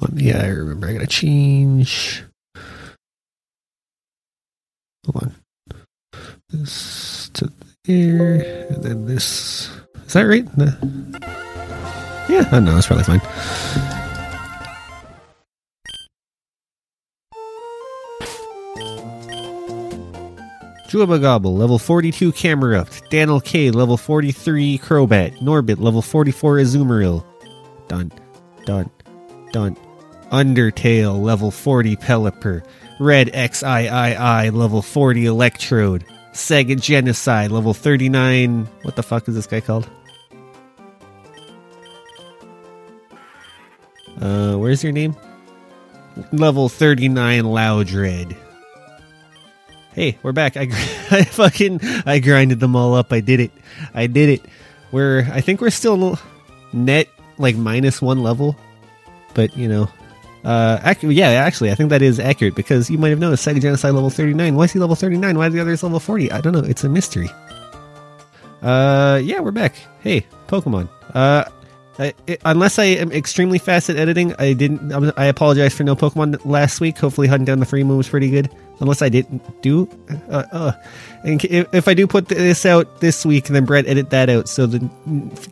On. Yeah, I remember. I gotta change. Hold on. This to there, and then this. Is that right? No. Yeah, I don't know. That's probably fine. Juba Gobble, level 42 Camerupt. Daniel K, level 43 Crobat. Norbit, level 44 Azumarill. Done. Done. Done. Undertale, level 40 Pelipper. Red XIII, level 40 Electrode. Sega Genocide, level 39. What the fuck is this guy called? Uh, where's your name? Level 39 Loudred. Hey, we're back. I, I fucking I grinded them all up. I did it. I did it. We're I think we're still net like minus one level, but you know, uh, ac- yeah, actually, I think that is accurate because you might have noticed Sega Genocide level thirty nine. Why is he level thirty nine? Why are the others level forty? I don't know. It's a mystery. Uh, yeah, we're back. Hey, Pokemon. Uh, I, I, unless I am extremely fast at editing, I didn't. I'm- I apologize for no Pokemon last week. Hopefully, hunting down the free moon was pretty good. Unless I didn't do. Uh, uh. And if, if I do put this out this week, then Brett edit that out so the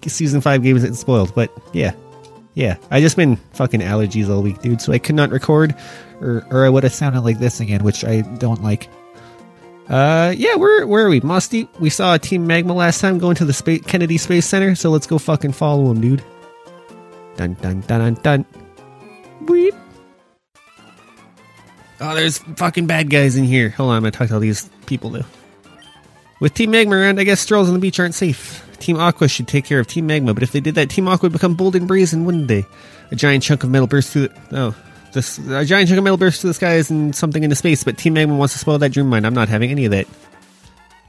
season five game isn't spoiled. But yeah, yeah, I just been fucking allergies all week, dude. So I could not record, or or I would have sounded like this again, which I don't like. Uh, yeah, where where are we? Mossdeep. We saw a Team Magma last time going to the space, Kennedy Space Center, so let's go fucking follow him, dude. Dun dun dun dun dun. Weep. Oh, there's fucking bad guys in here. Hold on, I'm gonna talk to all these people though. With Team Magma around, I guess strolls on the beach aren't safe. Team Aqua should take care of Team Magma, but if they did that, Team Aqua would become bold and brazen, wouldn't they? A giant chunk of metal bursts through the. Oh. This, a giant chunk of metal bursts through the skies and something into space, but Team Magma wants to spoil that dream mine. I'm not having any of that.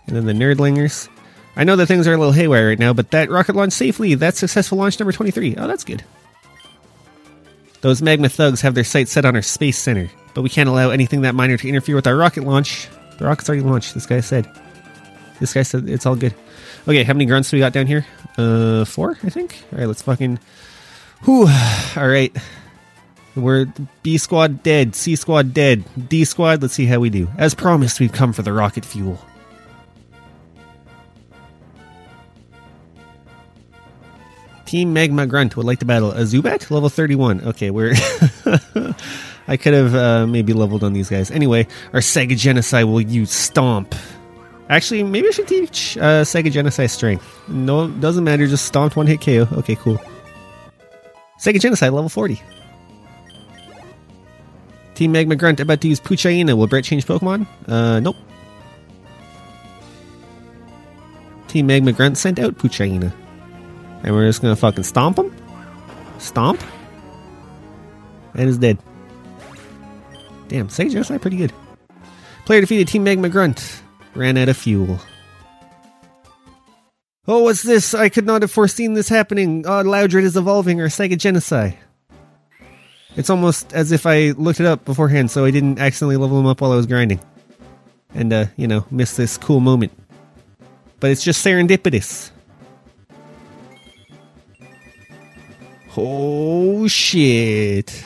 And then the nerdlingers. I know that things are a little haywire right now, but that rocket launched safely. That's successful launch number 23. Oh, that's good. Those magma thugs have their sights set on our space center, but we can't allow anything that minor to interfere with our rocket launch. The rocket's already launched, this guy said. This guy said it's all good. Okay, how many grunts do we got down here? Uh, four, I think. All right, let's fucking. Whew. All right. We're B squad dead, C squad dead, D squad. Let's see how we do. As promised, we've come for the rocket fuel. Team Magma Grunt would like to battle a Zubat, level 31. Okay, we're. I could have uh, maybe leveled on these guys. Anyway, our Sega Genocide will use Stomp. Actually, maybe I should teach uh, Sega Genocide Strength. No, doesn't matter, just Stomp one hit KO. Okay, cool. Sega Genocide, level 40. Team Magma Grunt about to use Poochyena. Will Brett change Pokemon? Uh, nope. Team Magma Grunt sent out Poochyena. And we're just gonna fucking stomp him? Stomp? And is dead. Damn, Sega Genocide pretty good. Player defeated Team Magma Grunt. Ran out of fuel. Oh, what's this? I could not have foreseen this happening. Oh, Loudred is evolving or Sega Genocide. It's almost as if I looked it up beforehand so I didn't accidentally level him up while I was grinding. And, uh, you know, miss this cool moment. But it's just serendipitous. Oh shit.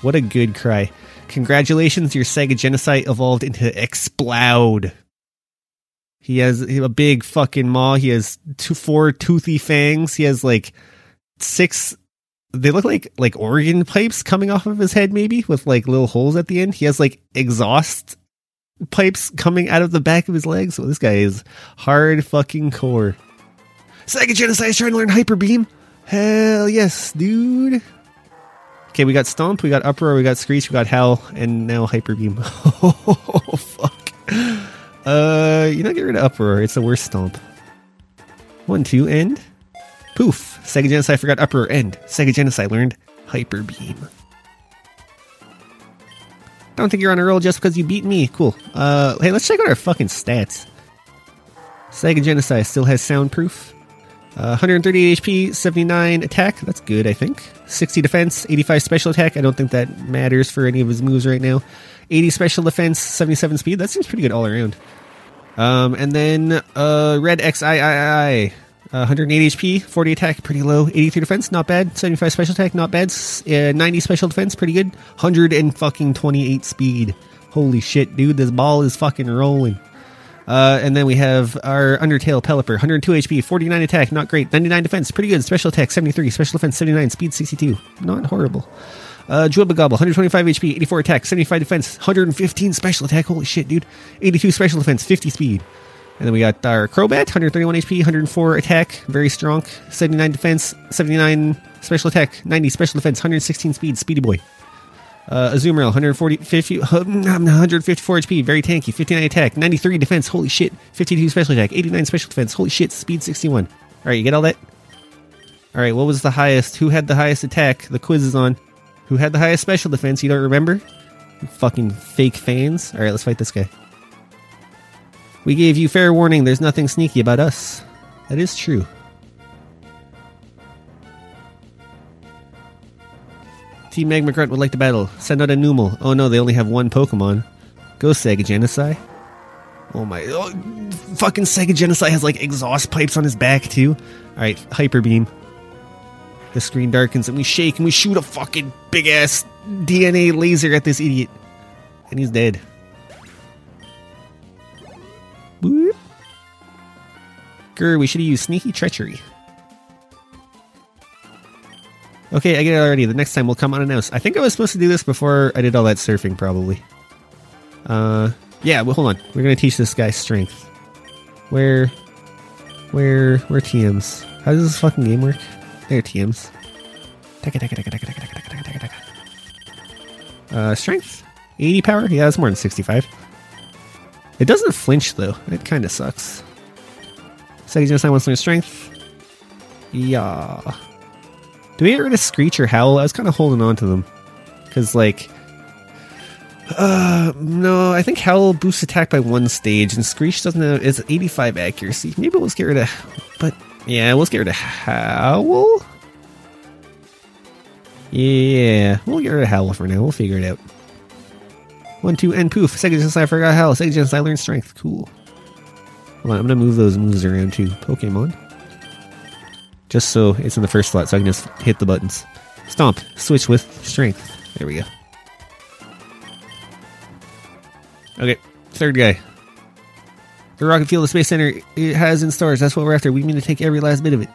What a good cry. Congratulations, your Sega Genocide evolved into Exploud. He has a big fucking maw. He has two, four toothy fangs. He has like six. They look like like organ pipes coming off of his head, maybe with like little holes at the end. He has like exhaust pipes coming out of the back of his legs. So this guy is hard fucking core. Sega Genocide is trying to learn Hyper Beam. Hell yes, dude. Okay, we got Stomp, we got Uproar, we got Screech, we got Howl, and now Hyper Beam. oh, fuck. Uh, you know, get rid of Uproar. It's the worst Stomp. One, two, end. Poof. Sega Genocide forgot Uproar, end. Sega Genocide learned Hyper Beam. Don't think you're on a roll just because you beat me. Cool. Uh, hey, let's check out our fucking stats. Sega Genocide still has soundproof. Uh, 138 HP, 79 attack. That's good, I think. 60 defense, 85 special attack. I don't think that matters for any of his moves right now. 80 special defense, 77 speed. That seems pretty good all around. Um, and then uh, Red XIII. Uh, 180 HP, 40 attack, pretty low. 83 defense, not bad. 75 special attack, not bad. Uh, 90 special defense, pretty good. 100 and fucking 28 speed. Holy shit, dude, this ball is fucking rolling. Uh, and then we have our Undertale Pelipper, 102 HP, 49 attack, not great. 99 defense, pretty good. Special attack, 73. Special defense, 79. Speed, 62. Not horrible. Uh, Gobble, 125 HP, 84 attack, 75 defense, 115 special attack. Holy shit, dude. 82 special defense, 50 speed. And then we got our Crobat, 131 HP, 104 attack, very strong. 79 defense, 79 special attack, 90 special defense, 116 speed, speedy boy. Uh, Azumarill, 140, 50, 154 HP, very tanky, 59 attack, 93 defense, holy shit, 52 special attack, 89 special defense, holy shit, speed 61. Alright, you get all that? Alright, what was the highest? Who had the highest attack? The quiz is on. Who had the highest special defense? You don't remember? Fucking fake fans. Alright, let's fight this guy. We gave you fair warning, there's nothing sneaky about us. That is true. Team Magmagrunt would like to battle. Send out a Numel. Oh no, they only have one Pokemon. Go Sega Genocide. Oh my. Oh, fucking Sega Genocide has like exhaust pipes on his back too. Alright, Hyper Beam. The screen darkens and we shake and we shoot a fucking big ass DNA laser at this idiot. And he's dead. Grr, we should have used Sneaky Treachery. Okay, I get it already. The next time we'll come unannounced. I think I was supposed to do this before I did all that surfing, probably. Uh, yeah. Well, hold on. We're gonna teach this guy strength. Where, where, where TMs? How does this fucking game work? There TMs. Uh, strength, eighty power. Yeah, that's more than sixty-five. It doesn't flinch though. It kind of sucks. Second so he's gonna sign one strength. Yeah. Do we get rid of Screech or Howl? I was kind of holding on to them. Because, like. Uh, no, I think Howl boosts attack by one stage, and Screech doesn't have. It's 85 accuracy. Maybe let's get rid of. But, yeah, let's get rid of Howl? Yeah, we'll get rid of Howl for now. We'll figure it out. One, two, and poof. Sega Genocide forgot Howl. Sega Genocide learned Strength. Cool. Hold on, I'm gonna move those moves around too. Pokemon. Just so it's in the first slot, so I can just hit the buttons. Stomp. Switch with strength. There we go. Okay, third guy. The rocket fuel the Space Center it has in stores. That's what we're after. We mean to take every last bit of it.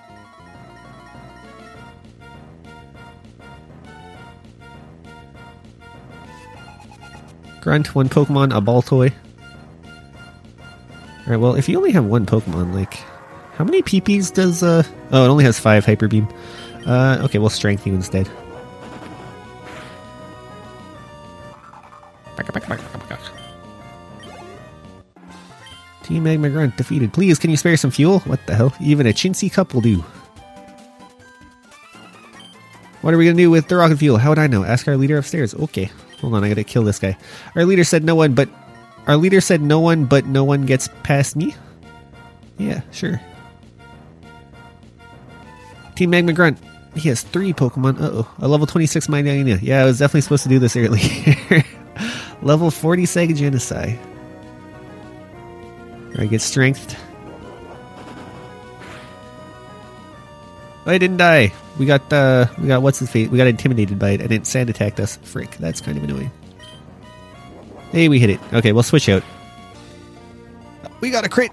Grunt, one Pokemon, a Baltoy. Alright, well, if you only have one Pokemon, like, how many PPs does, uh, oh, it only has five Hyper Beam. Uh, okay, we'll strength you instead. Team Magma Grunt defeated. Please, can you spare some fuel? What the hell? Even a chintzy cup will do. What are we gonna do with the rocket fuel? How would I know? Ask our leader upstairs. Okay. Hold on, I gotta kill this guy. Our leader said no one but our leader said no one but no one gets past me? Yeah, sure. Team Magma Grunt. He has three Pokemon. Oh. A level 26 Minina. Yeah, I was definitely supposed to do this earlier. level 40 Sega Genocide. Alright, get strength. Oh, I didn't die. We got uh we got what's his fate? We got intimidated by it and it sand attacked us. Frick, that's kind of annoying. Hey, we hit it. Okay, we'll switch out. We got a crit.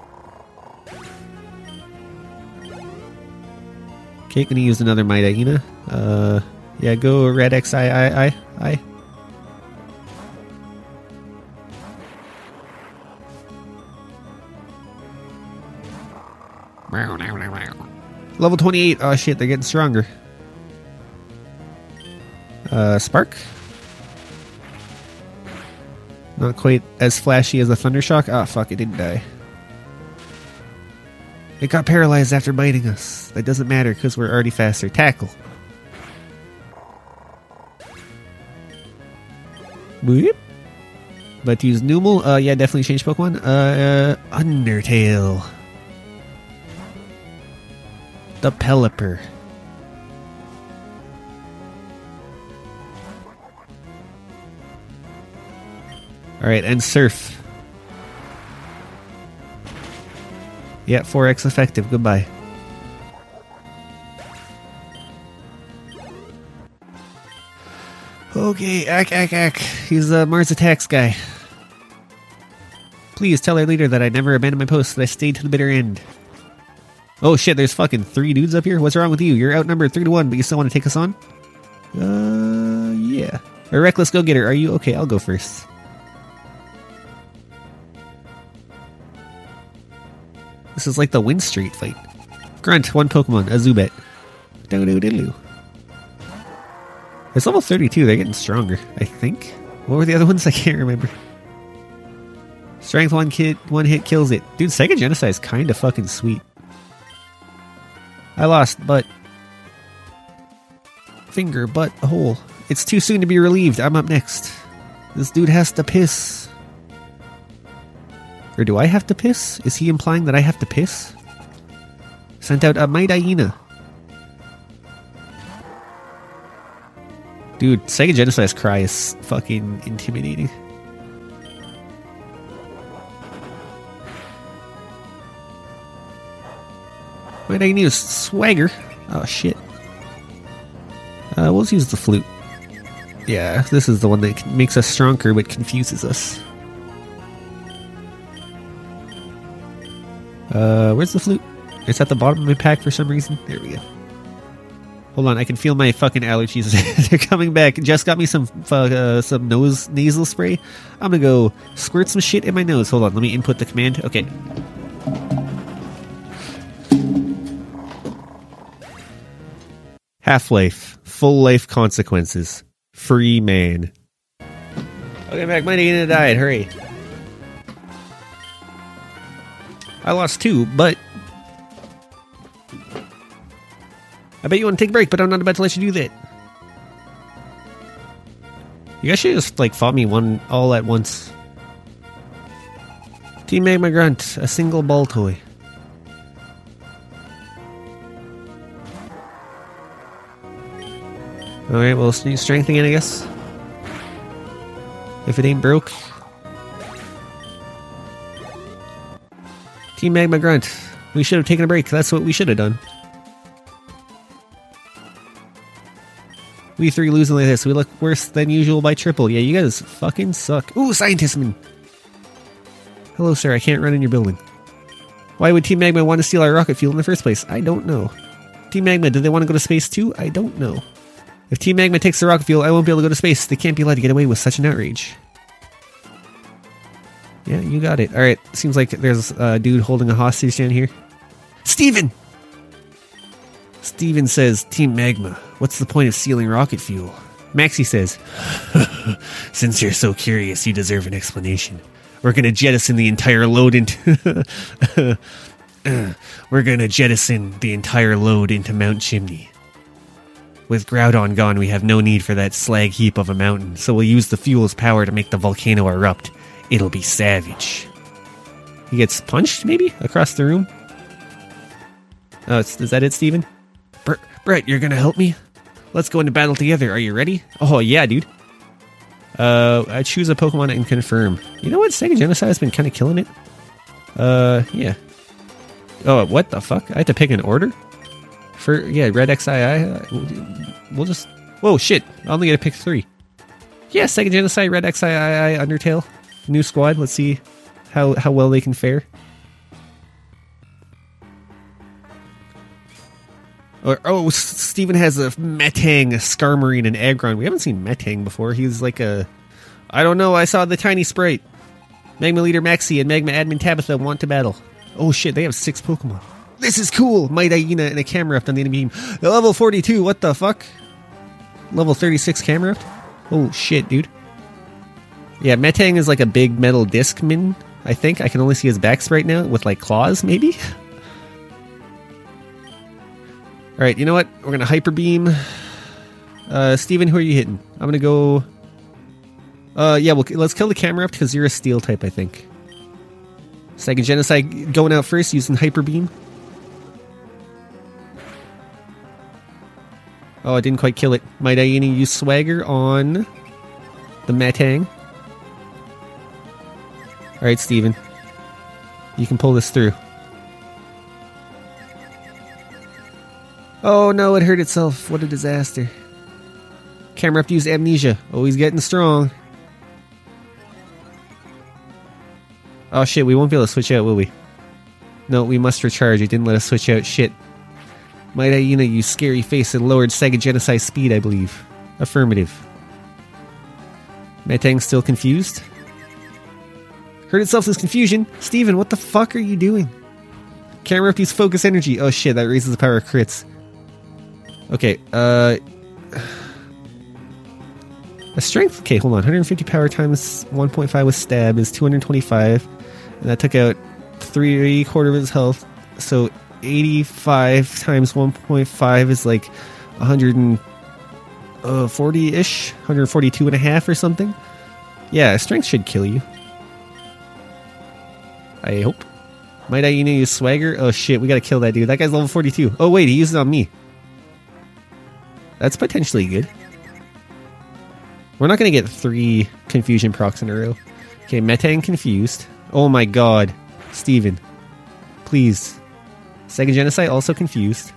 Okay, gonna use another Mightyena. Uh, yeah, go Red X I I I I. Level 28. Oh shit, they're getting stronger. Uh, Spark. Not quite as flashy as a Thundershock. Ah, fuck, it didn't die. It got paralyzed after biting us. That doesn't matter because we're already faster. Tackle. Boop. But use Numel, uh, yeah, definitely change Pokemon. Uh, uh, Undertale. The Pelipper. Alright, and Surf. Yeah, 4x effective. Goodbye. Okay, ack, ack, ack. He's a Mars Attacks guy. Please tell our leader that I never abandoned my post, that I stayed to the bitter end. Oh shit, there's fucking three dudes up here? What's wrong with you? You're outnumbered three to one, but you still want to take us on? Uh, yeah. A reckless go getter, are you? Okay, I'll go first. This is like the Wind Street fight. Grunt, one Pokemon, a Zubat. Do do do It's level 32, they're getting stronger, I think. What were the other ones? I can't remember. Strength one kit, one hit kills it. Dude, Sega Genocide is kind of fucking sweet. I lost, but finger, butt, hole. It's too soon to be relieved. I'm up next. This dude has to piss. Or do I have to piss? Is he implying that I have to piss? Sent out a Mightyena. Dude, Sega Genocide's cry is fucking intimidating. Might I use swagger? Oh shit. Uh, we'll use the flute. Yeah, this is the one that makes us stronger but confuses us. Uh, where's the flute? It's at the bottom of my pack for some reason. There we go. Hold on, I can feel my fucking allergies. They're coming back. Just got me some uh, some nose nasal spray. I'm gonna go squirt some shit in my nose. Hold on, let me input the command. Okay. Half life, full life consequences, free man. Okay, back. My Nana died. Hurry. I lost two, but I bet you want to take a break, but I'm not about to let you do that. You guys should just like fought me one all at once. Team Magma Grunt, a single Baltoy. Alright, well, strength again, I guess. If it ain't broke. Team Magma Grunt. We should have taken a break. That's what we should have done. We three losing like this. We look worse than usual by triple. Yeah, you guys fucking suck. Ooh, scientistman. Hello, sir. I can't run in your building. Why would Team Magma want to steal our rocket fuel in the first place? I don't know. Team Magma, do they want to go to space too? I don't know. If Team Magma takes the rocket fuel, I won't be able to go to space. They can't be allowed to get away with such an outrage. Yeah, you got it. Alright, seems like there's a dude holding a hostage down here. Steven! Steven says, Team Magma, what's the point of stealing rocket fuel? Maxie says, Since you're so curious, you deserve an explanation. We're gonna jettison the entire load into. We're gonna jettison the entire load into Mount Chimney. With Groudon gone, we have no need for that slag heap of a mountain, so we'll use the fuel's power to make the volcano erupt. It'll be savage. He gets punched, maybe? Across the room? Oh, is that it, Steven? Br- Brett, you're gonna help me? Let's go into battle together. Are you ready? Oh, yeah, dude. Uh, I choose a Pokemon and confirm. You know what? Sega Genocide has been kind of killing it. Uh, yeah. Oh, what the fuck? I have to pick an order? For, yeah, Red XII. We'll just. Whoa, shit. I only get to pick three. Yeah, Sega Genocide, Red XII, Undertale. New squad. Let's see how, how well they can fare. Or, oh, Steven has a Metang, a Skarmory, and an Aggron. We haven't seen Metang before. He's like a. I don't know. I saw the tiny sprite. Magma Leader Maxie and Magma Admin Tabitha want to battle. Oh shit, they have six Pokemon. This is cool. Might Mightyena and a Camerupt on the enemy team. Level 42, what the fuck? Level 36 Camerupt? Oh shit, dude. Yeah, Metang is like a big metal disc min, I think. I can only see his backs right now with like claws, maybe? Alright, you know what? We're gonna Hyper Beam. Uh, Steven, who are you hitting? I'm gonna go. Uh, yeah, well, let's kill the Camerupt because you're a steel type, I think. Sega Genocide going out first using Hyper Beam. Oh, I didn't quite kill it. Mightyena use Swagger on the Metang. Alright, Steven. You can pull this through. Oh no, it hurt itself. What a disaster. Camerupt to use amnesia. He's getting strong. Oh shit, we won't be able to switch out, will we? No, we must recharge. It didn't let us switch out. Shit. Might know, use scary face and lowered Sega Genocide speed, I believe. Affirmative. Metang still confused? Hurt itself as confusion. Steven, what the fuck are you doing? Use focus energy. Oh shit, that raises the power of crits. Okay, uh. A strength. Okay, hold on. 150 power times 1.5 with stab is 225. And that took out three quarter of his health. So 85 times 1.5 is like 140 ish, 142 and a half or something. Yeah, strength should kill you. I hope. Might I use swagger? Oh shit, we gotta kill that dude. That guy's level 42. Oh wait, he used it on me. That's potentially good. We're not gonna get three confusion procs in a row. Okay, Metang confused. Oh my god. Steven. Please. Sega Genocide also confused.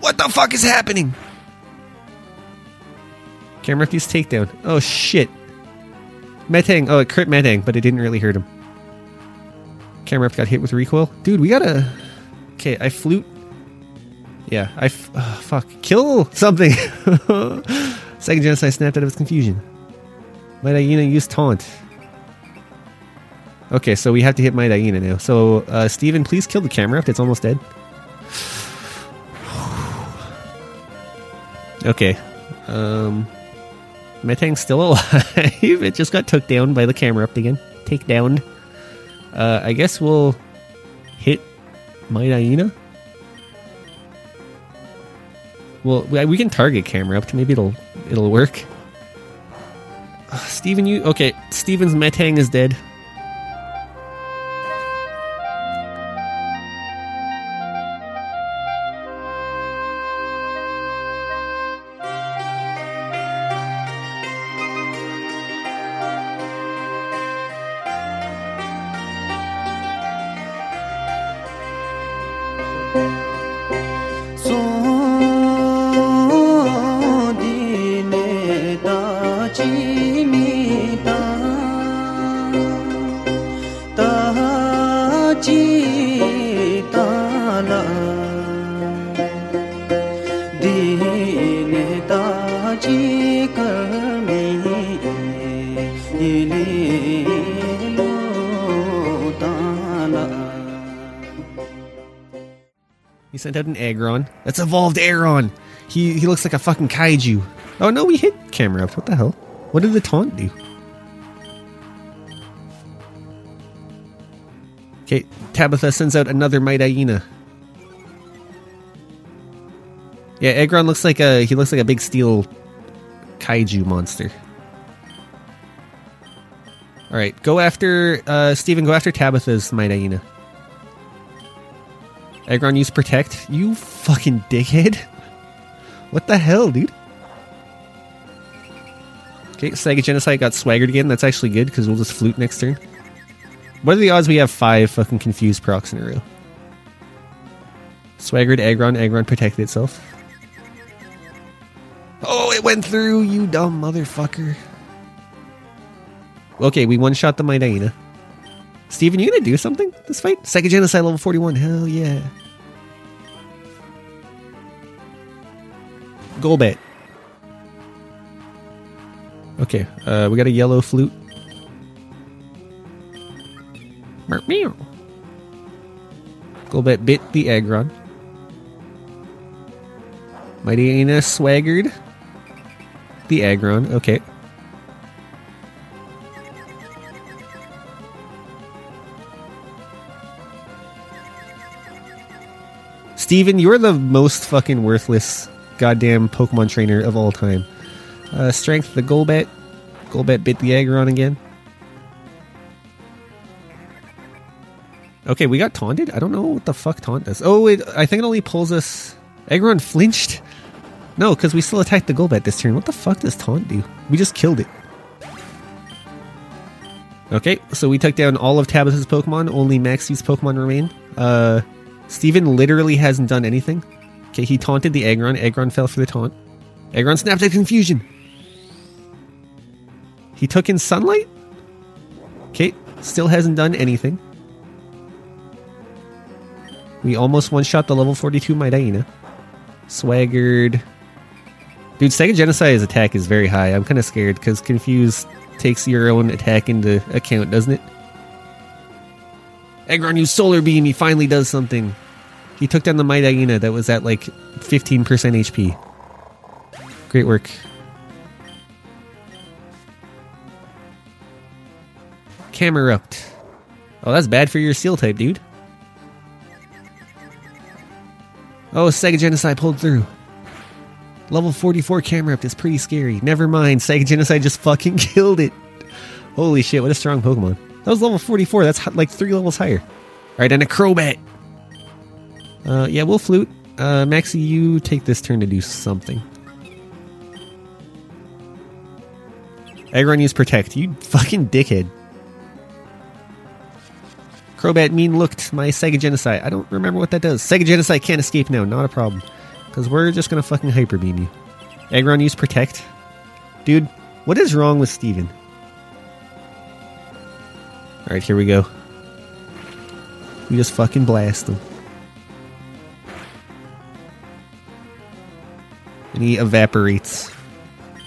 What the fuck is happening? Camera takedown. Oh shit. Metang. Oh, it crit Metang, but it didn't really hurt him. Camerupt got hit with recoil. Dude, we gotta. Okay, I flute. Yeah, I. F- oh, fuck. Kill something! Sega genocide snapped out of its confusion. Might Hyena use taunt? Okay, so we have to hit Hyena now. So, uh, Steven, please kill the camera if it's almost dead. okay. Um. Metang's still alive. it just got took down by the Camerupt again. Take down. Uh, I guess we'll hit Hyena. Well, we we can target Camerupt to maybe it'll it'll work. Uh, Steven, you okay? Steven's Metang is dead. He sent out an Aggron. That's evolved Aggron. He he looks like a fucking kaiju. Oh no, we hit Camerupt. What the hell? What did the taunt do? Okay, Tabitha sends out another Might. Yeah, Aggron looks like a he looks like a big steel kaiju monster. All right, go after uh, Steven. Go after Tabitha's Might. Aggron use protect. You fucking dickhead. What the hell, dude? Okay, Sega Genocide got swaggered again. That's actually good because we'll just flute next turn. What are the odds we have five fucking confused procs in a row? Swaggered Aggron. Aggron protected itself. Oh, it went through, you dumb motherfucker. Okay, we one shot the Hyena. Steven, you gonna do something this fight? Sega Genocide level 41. Hell yeah. Golbat. Okay, uh, we got a yellow flute. Golbat bit the Aggron. Mighty Hyena swaggered the Aggron. Okay. Steven, you're the most fucking worthless goddamn Pokemon trainer of all time. Uh, strength, the Golbat. Golbat bit the Aggron again. Okay, we got taunted? I don't know what the fuck taunt does. Oh, it, I think it only pulls us... Aggron flinched? No, because we still attacked the Golbat this turn. What the fuck does taunt do? We just killed it. Okay, so we took down all of Tabitha's Pokemon. Only Maxie's Pokemon remain. Uh, Steven literally hasn't done anything. Okay, he taunted the Aggron. Aggron fell for the taunt. Aggron snapped at confusion. He took in sunlight? Okay, still hasn't done anything. We almost one shot the level 42 Mightyena. Swaggered. Dude, Sega Genocide's attack is very high. I'm kind of scared because Confuse takes your own attack into account, doesn't it? Aggron used Solar Beam. He finally does something. He took down the Mightyena that was at like 15% HP. Great work. Camerupt. Oh, that's bad for your Steel type, dude. Oh, Sega Genocide pulled through. Level 44 Camerupt. is pretty scary. Never mind, Sega Genocide just fucking killed it. Holy shit, what a strong Pokemon. That was level 44, that's like three levels higher. Alright, and a Crobat. Uh, yeah, we'll flute. Uh, Maxie, you take this turn to do something. Aggron use Protect. You fucking dickhead. Crobat mean looked my Sega Genocide. I don't remember what that does. Sega Genocide can't escape now, not a problem. Because we're just gonna fucking Hyper Beam you. Aggron use Protect. Dude, what is wrong with Steven? Alright, here we go. We just fucking blast him. And he evaporates.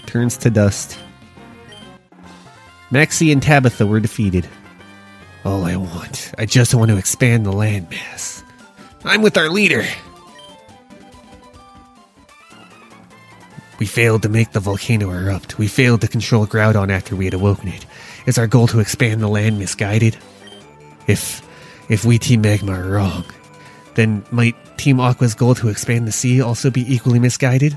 Turns to dust. Maxie and Tabitha were defeated. All I want, I just want to expand the landmass. I'm with our leader. We failed to make the volcano erupt. We failed to control Groudon after we had awoken it. Is our goal to expand the land misguided? If if we Team Magma are wrong, then might Team Aqua's goal to expand the sea also be equally misguided?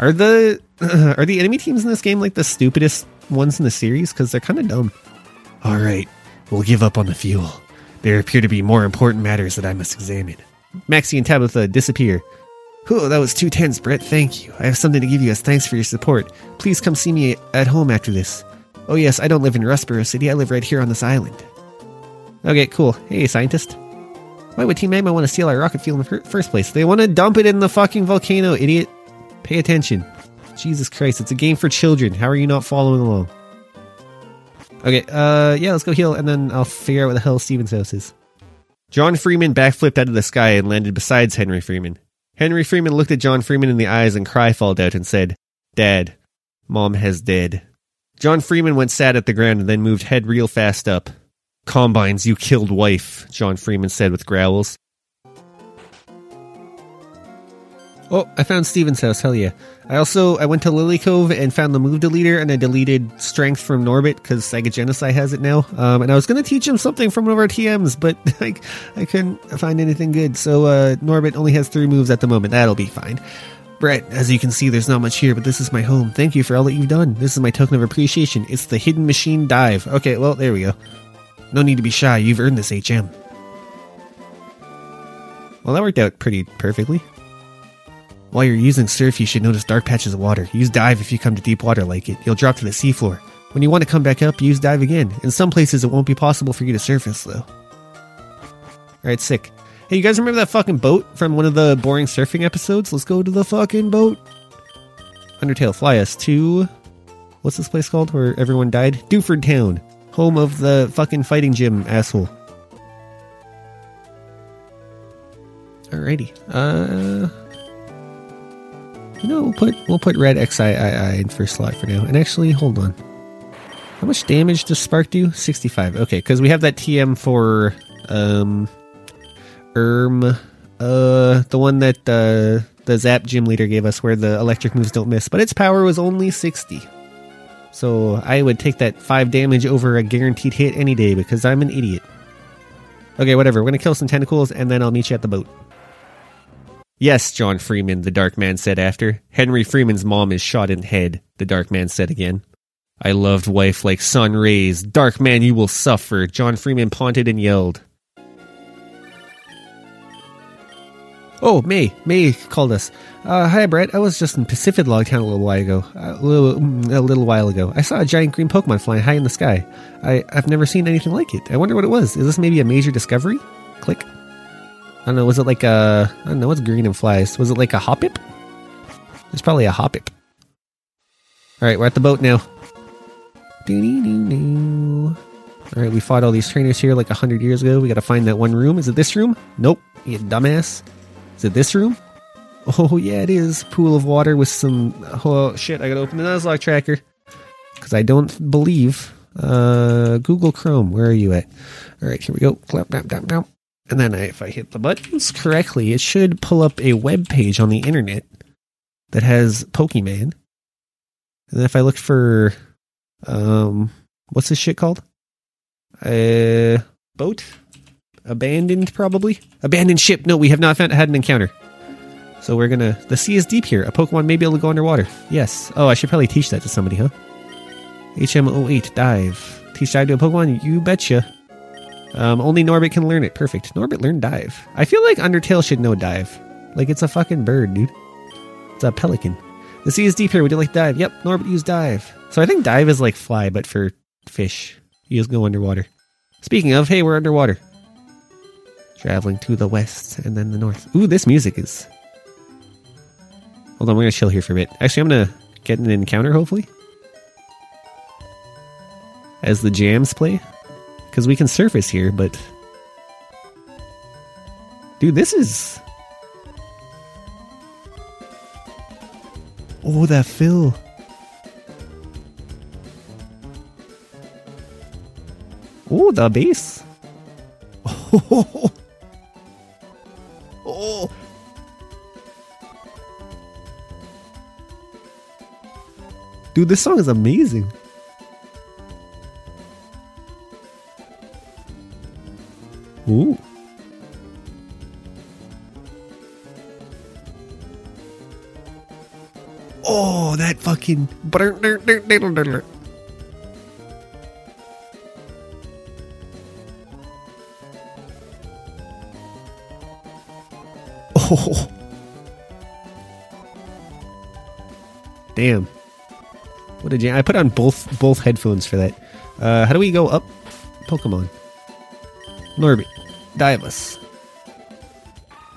Are the uh, are the enemy teams in this game like the stupidest ones in the series? Because they're kind of dumb. All right, we'll give up on the fuel. There appear to be more important matters that I must examine. Maxie and Tabitha disappear. Oh, that was too tense, Brett. Thank you. I have something to give you as thanks for your support. Please come see me at home after this. Oh, yes, I don't live in Rustboro City. I live right here on this island. Okay, cool. Hey, scientist. Why would Team Magma want to steal our rocket fuel in the first place? They want to dump it in the fucking volcano, idiot. Pay attention. Jesus Christ, it's a game for children. How are you not following along? Okay, uh, yeah, let's go heal, and then I'll figure out what the hell Steven's house is. John Freeman backflipped out of the sky and landed beside Henry Freeman. Henry Freeman looked at John Freeman in the eyes and cry falled out and said, Dad, Mom has dead. John Freeman went sad at the ground and then moved head real fast up. Combines, you killed wife, John Freeman said with growls. Oh, I found Steven's house. Hell yeah! I also I went to Lilycove and found the move deleter, and I deleted Strength from Norbit because Sega Genocide has it now. Um, and I was gonna teach him something from one of our TMs, but like I couldn't find anything good. So uh, Norbit only has three moves at the moment. That'll be fine. Brett, as you can see, there's not much here, but this is my home. Thank you for all that you've done. This is my token of appreciation. It's the Hidden Machine Dive. Okay, well, there we go. No need to be shy. You've earned this HM. Well, that worked out pretty perfectly. While you're using surf, you should notice dark patches of water. Use dive if you come to deep water like it. You'll drop to the seafloor. When you want to come back up, use dive again. In some places, it won't be possible for you to surface, though. Alright, sick. Hey, you guys remember that fucking boat from one of the boring surfing episodes? Let's go to the fucking boat. Undertale, fly us to. What's this place called where everyone died? Dewford Town. Home of the fucking fighting gym asshole. Alrighty. Uh. You know, we'll put we'll put red XIII in first slot for now. And actually, hold on. How much damage does Spark do? 65. Okay, because we have that TM for um Erm uh the one that uh the Zap gym leader gave us where the electric moves don't miss, but its power was only 60. So I would take that 5 damage over a guaranteed hit any day because I'm an idiot. Okay, whatever. We're to kill some tentacles and then I'll meet you at the boat. Yes, John Freeman, the Dark Man said after. Henry Freeman's mom is shot in the head, the Dark Man said again. I loved wife like sun rays. Dark Man, you will suffer. John Freeman taunted and yelled. Oh, May. May called us. Uh, hi, Brett. I was just in Pacifidlog Town a little while ago. A little, a little while ago. I saw a giant green Pokemon flying high in the sky. I, I've never seen anything like it. I wonder what it was. Is this maybe a major discovery? Click. Don't know. Was it like a? I don't know. What's green and flies? Was it like a hoppip? It's probably a hoppip. All right, we're at the boat now. All right, we fought all these trainers here like a hundred years ago. We got to find that one room. Is it this room? Nope. You dumbass. Is it this room? Oh yeah, it is. Pool of water with some. Oh shit! I gotta open the Nuzlocke tracker because I don't believe. Uh, Google Chrome. Where are you at? All right, here we go. Clap, down, down, down. And then I, if I hit the buttons correctly, it should pull up a web page on the internet that has Pokemon. And then if I look for, um, what's this shit called? Uh, boat? Abandoned, probably? Abandoned ship. No, we have not found, had an encounter. So we're gonna. The sea is deep here. A Pokemon may be able to go underwater. Yes. Oh, I should probably teach that to somebody, huh? HM08, dive. Teach dive to a Pokemon? You betcha. Um, only Norbit can learn it. Perfect. Norbit learn dive. I feel like Undertale should know dive. Like it's a fucking bird, dude. It's a pelican. The sea is deep here. Would you like dive? Yep, Norbit use dive. So I think dive is like fly, but for fish. You just go underwater. Speaking of, hey, we're underwater. Traveling to the west and then the north. Ooh, this music is. Hold on, we're gonna chill here for a bit. Actually, I'm gonna get an encounter, hopefully. As the jams play. Because we can surface here, but. Dude, this is. Oh, that fill. Oh, the base. Oh. oh. Dude, this song is amazing. Ooh. Oh, that fucking. Oh. Damn. What a jam. I put on both both headphones for that. Uh, how do we go up? Pokemon. Norbit. Divus.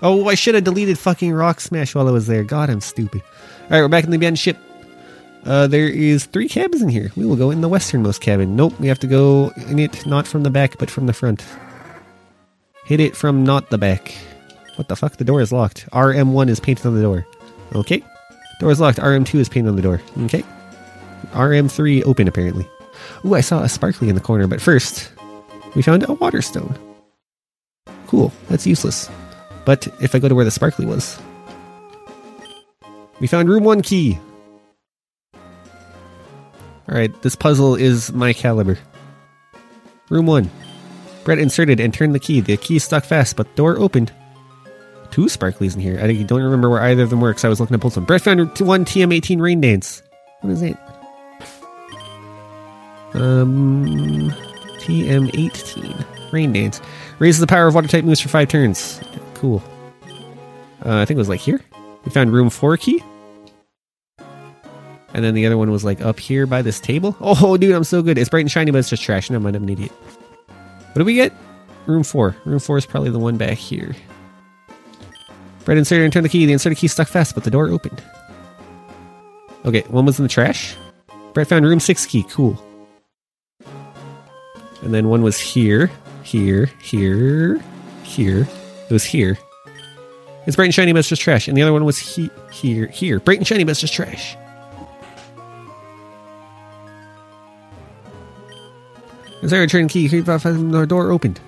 Oh, I should have deleted fucking Rock Smash while I was there. God, I'm stupid. Alright, we're back in the abandoned ship. Uh, there is three cabins in here. We will go in the westernmost cabin. Nope, we have to go in it not from the back, but from the front. Hit it from not the back. What the fuck? The door is locked. RM1 is painted on the door. Okay. Door is locked. RM2 is painted on the door. Okay. RM3 open, apparently. Ooh, I saw a sparkly in the corner, but first, we found a water stone. Cool, that's useless. But if I go to where the sparkly was. We found room one key. Alright, this puzzle is my caliber. Room one. Brett inserted and turned the key. The key stuck fast, but door opened. Two sparklies in here. I don't remember where either of them were because I was looking both of them. Brett found one TM18 rain dance. What is it? Um, TM18 rain dance raises the power of water type moves for five turns. Cool. Uh, I think it was like here. We found room four key. And then the other one was like up here by this table. Oh, dude, I'm so good. It's bright and shiny, but it's just trash. Never mind, I'm an idiot. What do we get? Room four. Room four is probably the one back here. Brett inserted and turned the key. The inserted key stuck fast, but the door opened. Okay, one was in the trash. Brett found room six key. Cool. And then one was here, here, here, here. It was here. It's bright and shiny, but it's just trash. And the other one was he- here, here. Bright and shiny, but it's just trash. Inside turn key. The door opened.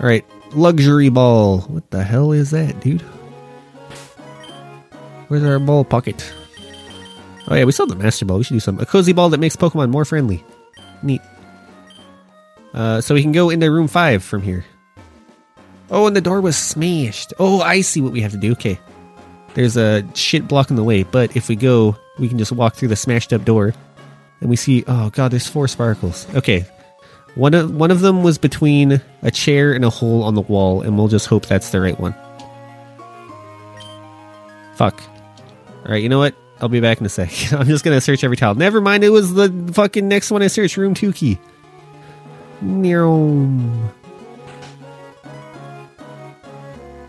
All right, luxury ball. What the hell is that, dude? Where's our ball pocket? Oh yeah, we have the master ball. We should do some. A cozy ball that makes Pokemon more friendly. Neat. Uh, so we can go into room five from here. Oh, and the door was smashed. Oh, I see what we have to do. Okay. There's a shit blocking the way, but if we go, we can just walk through the smashed up door. And we see, oh god, there's four sparkles. Okay. One of one of them was between a chair and a hole on the wall, and we'll just hope that's the right one. Fuck. Alright, you know what? I'll be back in a sec. I'm just gonna search every tile. Never mind, it was the fucking next one I searched, room two key.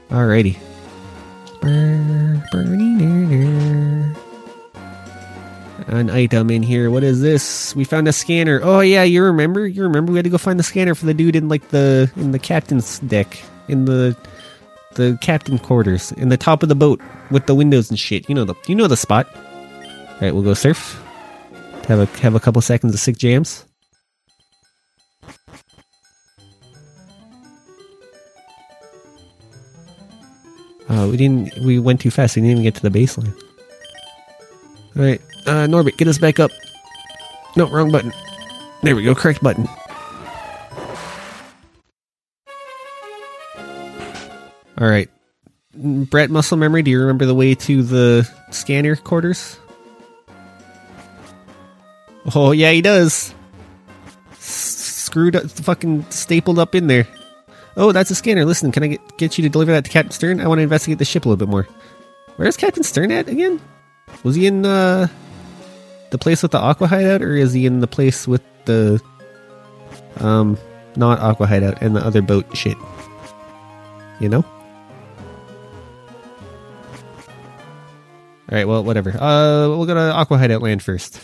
Alrighty. an item in here. What is this? We found a scanner. Oh yeah, you remember? You remember? We had to go find the scanner for the dude in like the in the captain's deck in the the captain quarters in the top of the boat with the windows and shit. You know the you know the spot. All right, we'll go surf. Have a have a couple seconds of sick jams. Oh, we didn't. We went too fast. We didn't even get to the baseline. All right, uh, Norbit, get us back up. No, wrong button. There we go. Correct button. All right, Brett, muscle memory. Do you remember the way to the scanner quarters? Oh yeah, he does. Screwed up, fucking stapled up in there. Oh, that's a scanner. Listen, can I get, get you to deliver that to Captain Stern? I want to investigate the ship a little bit more. Where's Captain Stern at again? Was he in uh, the place with the aqua hideout, or is he in the place with the um not aqua hideout and the other boat shit? You know. All right, well, whatever. Uh, we'll go to aqua hideout land first.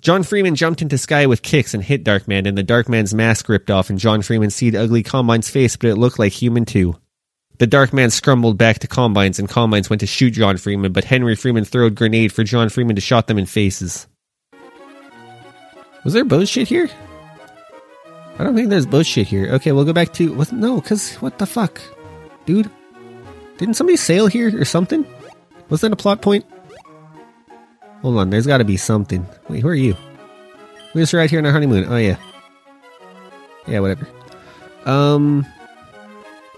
John Freeman jumped into Sky with kicks and hit Darkman, and the Darkman's mask ripped off, and John Freeman seed ugly Combine's face, but it looked like human too. The Darkman scrumbled back to Combines, and Combines went to shoot John Freeman, but Henry Freeman threw a grenade for John Freeman to shot them in faces. Was there bullshit here? I don't think there's bullshit here. Okay, we'll go back to what? No, cause what the fuck, dude? Didn't somebody sail here or something? Was that a plot point? Hold on, there's got to be something. Wait, who are you? We're just right here on our honeymoon. Oh yeah, yeah, whatever. Um,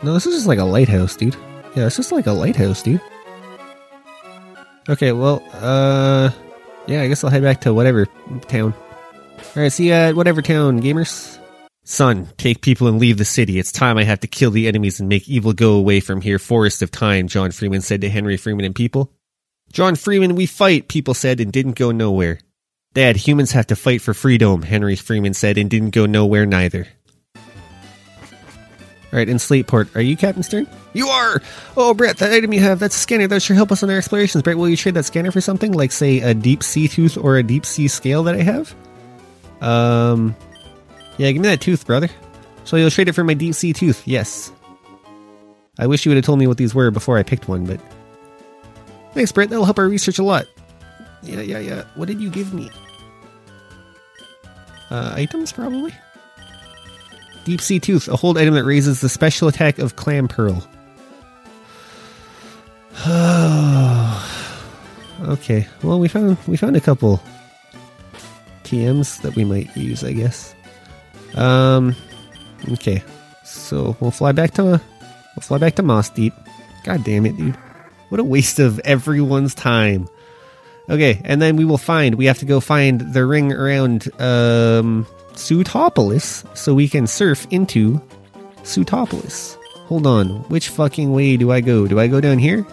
no, this is just like a lighthouse, dude. Yeah, it's just like a lighthouse, dude. Okay, well, uh, yeah, I guess I'll head back to whatever town. All right, see you at whatever town, gamers. Son, take people and leave the city. It's time I have to kill the enemies and make evil go away from here. Forest of time, John Freeman said to Henry Freeman and people. John Freeman, we fight, people said, and didn't go nowhere. Dad, humans have to fight for freedom, Henry Freeman said, and didn't go nowhere neither. Alright, in Slateport, are you Captain Stern? You are! Oh, Brett, that item you have, that's a scanner. That should help us on our explorations. Brett, will you trade that scanner for something? Like, say, a deep sea tooth or a deep sea scale that I have? Um, yeah, give me that tooth, brother. So you'll trade it for my deep sea tooth, yes. I wish you would have told me what these were before I picked one, but Thanks, Brett. That'll help our research a lot. Yeah, yeah, yeah. What did you give me? Uh, items, probably? Deep Sea Tooth, a hold item that raises the special attack of Clamperl. okay, well we found we found a couple TMs that we might use, I guess. Um, okay, so we'll fly back to we'll fly back to Mossdeep. God damn it, dude! What a waste of everyone's time. Okay, and then we will find we have to go find the ring around um Sootopolis so we can surf into Sootopolis. Hold on, which fucking way do I go? Do I go down here?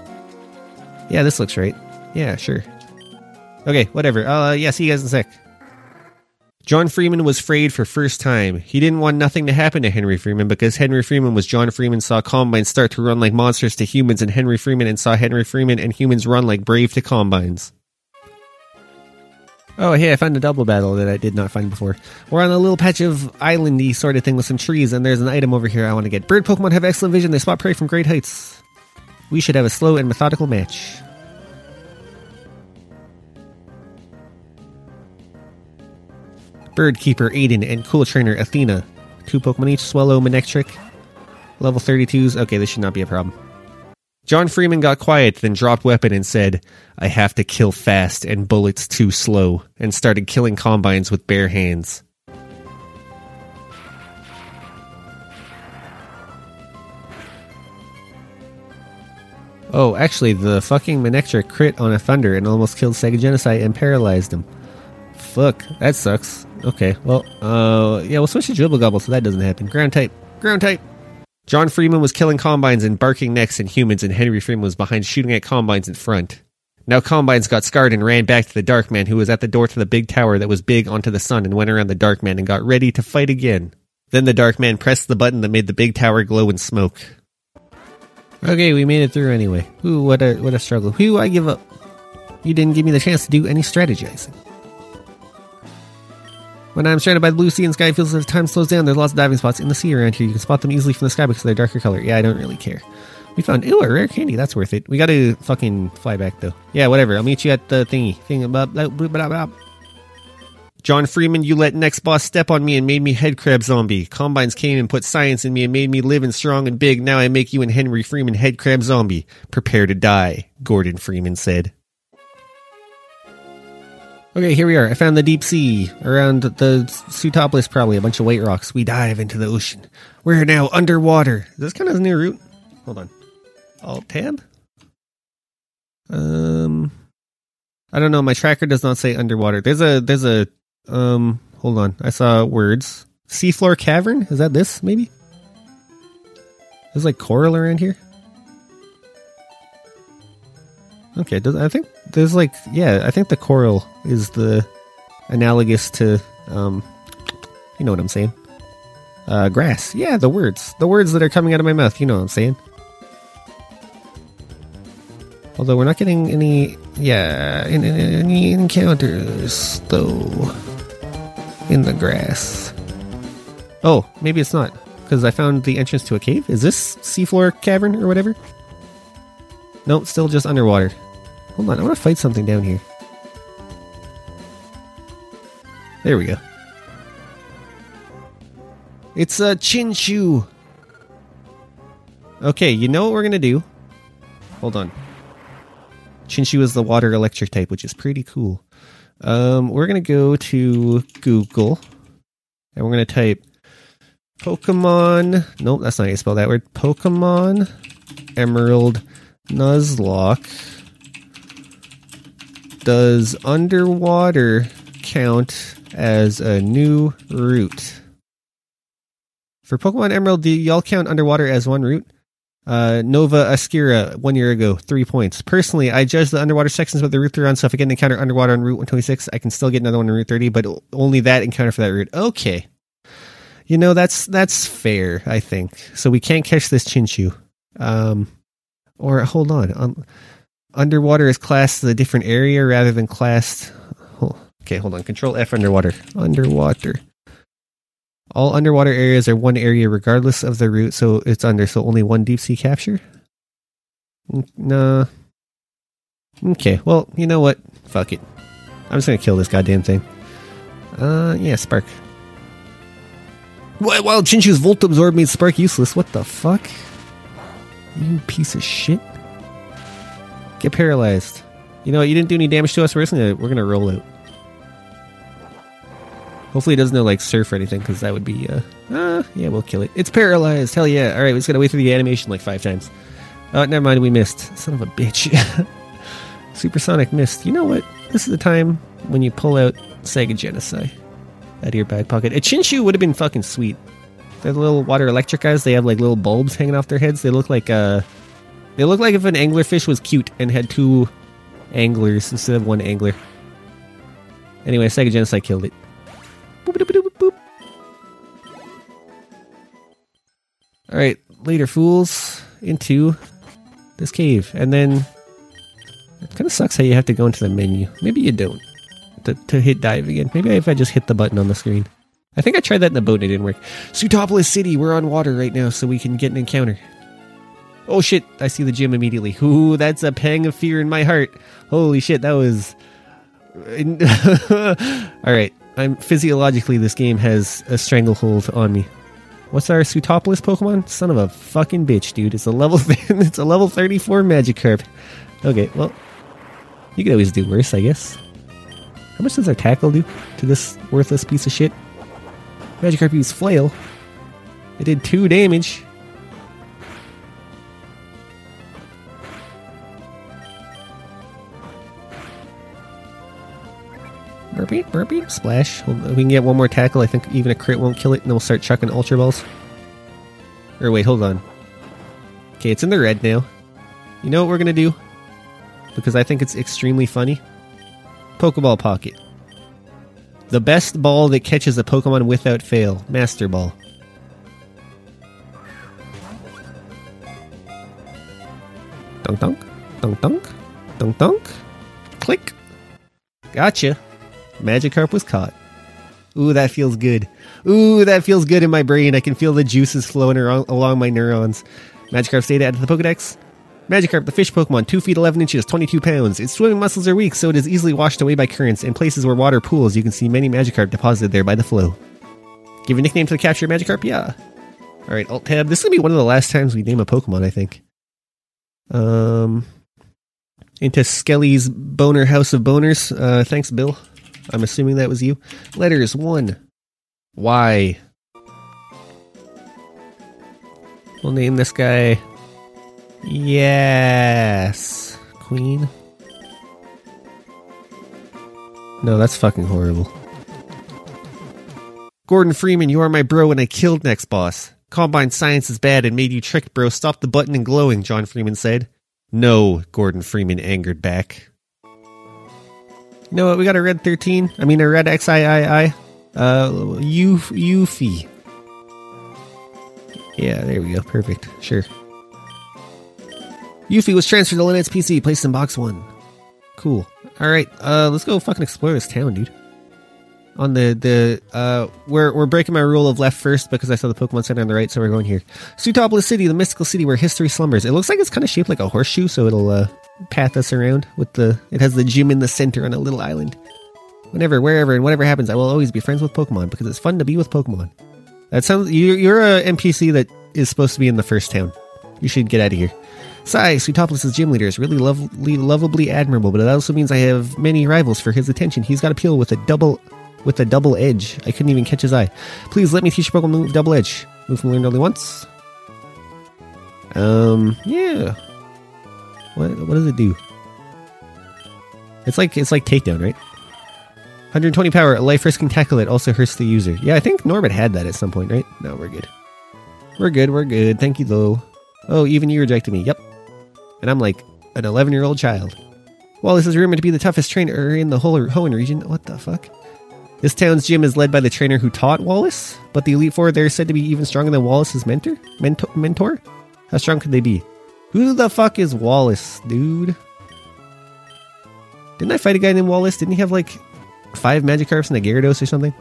Yeah, this looks right. Yeah, sure. Okay, whatever. Uh yeah, see you guys in a sec. John Freeman was frayed for first time. He didn't want nothing to happen to Henry Freeman because Henry Freeman was John Freeman saw Combines start to run like monsters to humans and Henry Freeman and saw Henry Freeman and humans run like brave to Combines. Oh, hey, I found a double battle that I did not find before. We're on a little patch of islandy sort of thing with some trees, and there's an item over here I want to get. Bird Pokemon have excellent vision, they spot prey from great heights. We should have a slow and methodical match. Bird Keeper Aiden and Cool Trainer Athena. Two Pokemon each, Swellow, Manectric. Level 32s. Okay, this should not be a problem. John Freeman got quiet, then dropped weapon and said, I have to kill fast and bullets too slow, and started killing combines with bare hands. Oh, actually, the fucking Manectric crit on a Thunder and almost killed Sega Genocide and paralyzed him. Fuck, that sucks. Okay, well, uh, yeah, we'll switch to Dribble Gobble so that doesn't happen. Ground type. Ground type. John Freeman was killing combines and barking necks and humans, and Henry Freeman was behind shooting at combines in front. Now combines got scarred and ran back to the Dark Man, who was at the door to the big tower that was big onto the sun, and went around the Dark Man and got ready to fight again. Then the Dark Man pressed the button that made the big tower glow and smoke. Okay, we made it through anyway. Ooh, what a what a struggle. Whew, I give up. You didn't give me the chance to do any strategizing. When I'm surrounded by the blue sea and sky, it feels as time slows down. There's lots of diving spots in the sea around here. You can spot them easily from the sky because they're darker color. Yeah, I don't really care. We found ooh a rare candy. That's worth it. We got to fucking fly back though. Yeah, whatever. I'll meet you at the thingy. Thing. Blah. John Freeman, you let next boss step on me and made me head crab zombie. Combines came and put science in me and made me live and strong and big. Now I make you and Henry Freeman head crab zombie. Prepare to die, Gordon Freeman said. Okay, here we are. I found the deep sea around the Sootopolis, probably a bunch of white rocks. We dive into the ocean. We're now underwater. Is this kind of a new route? Hold on. Alt tab. Um, I don't know. My tracker does not say underwater. There's a there's a um. Hold on. I saw words. Seafloor cavern. Is that this? Maybe. There's like coral around here. Okay, does, I think there's like yeah, I think the coral is the analogous to um, you know what I'm saying? Uh, grass. Yeah, the words, the words that are coming out of my mouth. You know what I'm saying? Although we're not getting any, yeah, any encounters though in the grass. Oh, maybe it's not because I found the entrance to a cave. Is this seafloor cavern or whatever? Nope, still just underwater. Hold on, I want to fight something down here. There we go. It's a Chinchou. Okay, you know what we're gonna do? Hold on. Chinchou is the water electric type, which is pretty cool. Um, we're gonna go to Google and we're gonna type Pokemon. Nope, that's not how you spell that word. Pokemon Emerald Nuzlocke. Does underwater count as a new route? For Pokemon Emerald, do y'all count underwater as one route? Uh, Nova Askira, one year ago, three points. Personally, I judge the underwater sections with the Route 3 on, so if I get an encounter underwater on Route 126, I can still get another one on Route 30, but only that encounter for that route. Okay. You know, that's that's fair, I think. So we can't catch this Chinchou. Um, or hold on. Um, underwater is classed as a different area rather than classed. Oh, okay, hold on. Control F underwater. Underwater. All underwater areas are one area regardless of the route, so it's under, so only one deep sea capture? Nah. Okay, well, you know what? Fuck it. I'm just gonna kill this goddamn thing. Uh, yeah, Spark. While well, Chinchou's Volt Absorb made Spark useless. What the fuck? You piece of shit. Get paralyzed. You know what? You didn't do any damage to us. We're just gonna we're gonna roll out. Hopefully it doesn't know like surf or anything because that would be uh, uh yeah we'll kill it. It's paralyzed. Hell yeah! All right, we just gotta wait through the animation like five times. Oh, never mind. We missed. Son of a bitch. Supersonic missed. You know what? This is the time when you pull out Sega Genocide out of your back pocket. A Chinchou would have been fucking sweet. They're the little water electric guys. They have like little bulbs hanging off their heads. They look like uh they look like if an anglerfish was cute and had two anglers instead of one angler. Anyway, Sega Genocide killed it. All right, later, fools, into this cave, and then it kind of sucks how you have to go into the menu. Maybe you don't to, to hit dive again. Maybe if I just hit the button on the screen. I think I tried that in the boat and it didn't work. Sootopolis City, we're on water right now, so we can get an encounter. Oh shit! I see the gym immediately. Ooh, that's a pang of fear in my heart. Holy shit, that was. All right, I'm physiologically this game has a stranglehold on me. What's our Sootopolis Pokemon? Son of a fucking bitch, dude! It's a level it's a level 34 Magikarp. Okay, well, you could always do worse, I guess. How much does our tackle do to this worthless piece of shit? Magikarp used Flail. It did two damage. Burpee, burpee, splash. We can get one more tackle. I think even a crit won't kill it, and then we'll start chucking Ultra Balls. Or wait, hold on. Okay, it's in the red now. You know what we're gonna do? Because I think it's extremely funny. Pokeball Pocket. The best ball that catches a Pokemon without fail. Master Ball. Dunk dunk. Dunk dunk. Dunk dunk. Click. Gotcha. Magikarp was caught. Ooh, that feels good. Ooh, that feels good in my brain. I can feel the juices flowing along my neurons. Magikarp's data added to the Pokedex. Magikarp, the fish Pokemon, 2 feet 11 inches, 22 pounds. Its swimming muscles are weak, so it is easily washed away by currents. In places where water pools, you can see many Magikarp deposited there by the flow. Give a nickname to the captured Magikarp? Yeah. Alright, Alt Tab. This is going to be one of the last times we name a Pokemon, I think. Um, into Skelly's Boner House of Boners. Uh, thanks, Bill. I'm assuming that was you. Letters 1. Y. We'll name this guy Yes. Queen? No, that's fucking horrible. Gordon Freeman, you are my bro and I killed next boss. Combine science is bad and made you tricked, bro. Stop the button and glowing, John Freeman said. No, Gordon Freeman angered back. You know what? We got a red 13. I mean, a red XIII. Uh, Uf-. Yeah, there we go. Perfect. Sure. Yuffie was transferred to Lanette's PC, placed in box one. Cool. Alright, uh, let's go fucking explore this town, dude. On the, the, uh, we're, we're breaking my rule of left first because I saw the Pokemon Center on the right, so we're going here. Sootopolis City, the mystical city where history slumbers. It looks like it's kind of shaped like a horseshoe, so it'll, uh, path us around with the, it has the gym in the center on a little island. Whenever, wherever, and whatever happens, I will always be friends with Pokemon because it's fun to be with Pokemon. That sounds, you're, you're a NPC that is supposed to be in the first town. You should get out of here. Sai, Sootopolis' gym leader, is really lovely, lovably admirable, but it also means I have many rivals for his attention. He's got a peel with a double with a double edge. I couldn't even catch his eye. Please let me teach Pokemon double edge. Move from learned only once. Um, yeah. What what does it do? It's like it's like takedown, right? 120 power, a life risking tackle that also hurts the user. Yeah, I think Norbert had that at some point, right? No, we're good. We're good, we're good. Thank you though. Oh, even you rejected me. Yep and I'm like an 11 year old child. Wallace is rumored to be the toughest trainer in the whole Hoenn region. What the fuck? This town's gym is led by the trainer who taught Wallace, but the Elite Four they're said to be even stronger than Wallace's mentor. Mentor? mentor? How strong could they be? Who the fuck is Wallace, dude? Didn't I fight a guy named Wallace? Didn't he have like five Magikarps and a Gyarados or something?